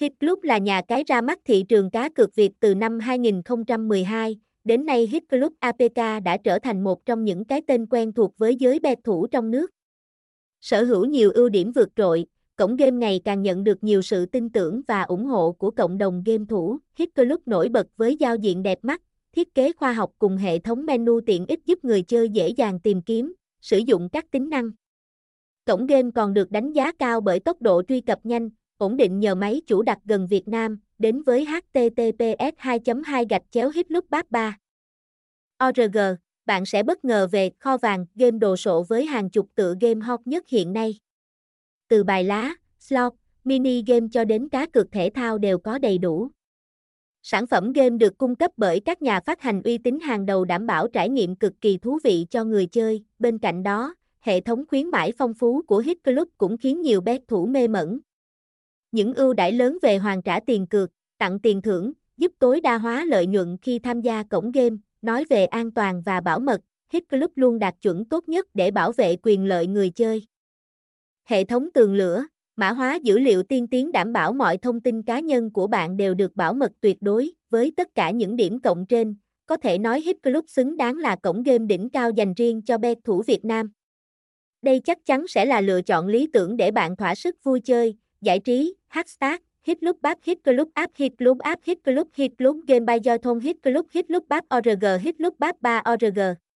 Hit Club là nhà cái ra mắt thị trường cá cược Việt từ năm 2012, đến nay Hit Club APK đã trở thành một trong những cái tên quen thuộc với giới bet thủ trong nước. Sở hữu nhiều ưu điểm vượt trội, cổng game ngày càng nhận được nhiều sự tin tưởng và ủng hộ của cộng đồng game thủ. Hit Club nổi bật với giao diện đẹp mắt, thiết kế khoa học cùng hệ thống menu tiện ích giúp người chơi dễ dàng tìm kiếm, sử dụng các tính năng. Cổng game còn được đánh giá cao bởi tốc độ truy cập nhanh, ổn định nhờ máy chủ đặt gần Việt Nam, đến với https 2 2 gạch chéo hitloop 3 ORG, bạn sẽ bất ngờ về kho vàng game đồ sộ với hàng chục tựa game hot nhất hiện nay. Từ bài lá, slot, mini game cho đến cá cược thể thao đều có đầy đủ. Sản phẩm game được cung cấp bởi các nhà phát hành uy tín hàng đầu đảm bảo trải nghiệm cực kỳ thú vị cho người chơi. Bên cạnh đó, hệ thống khuyến mãi phong phú của Hit Club cũng khiến nhiều bet thủ mê mẩn. Những ưu đãi lớn về hoàn trả tiền cược, tặng tiền thưởng, giúp tối đa hóa lợi nhuận khi tham gia cổng game, nói về an toàn và bảo mật, Hit Club luôn đạt chuẩn tốt nhất để bảo vệ quyền lợi người chơi. Hệ thống tường lửa, mã hóa dữ liệu tiên tiến đảm bảo mọi thông tin cá nhân của bạn đều được bảo mật tuyệt đối, với tất cả những điểm cộng trên, có thể nói Hit Club xứng đáng là cổng game đỉnh cao dành riêng cho bet thủ Việt Nam. Đây chắc chắn sẽ là lựa chọn lý tưởng để bạn thỏa sức vui chơi, giải trí, hashtag, hit club bắp hit club app hit club app hit club hit club game by do thôn hit club hit club bắp org hit club bắp 3 org.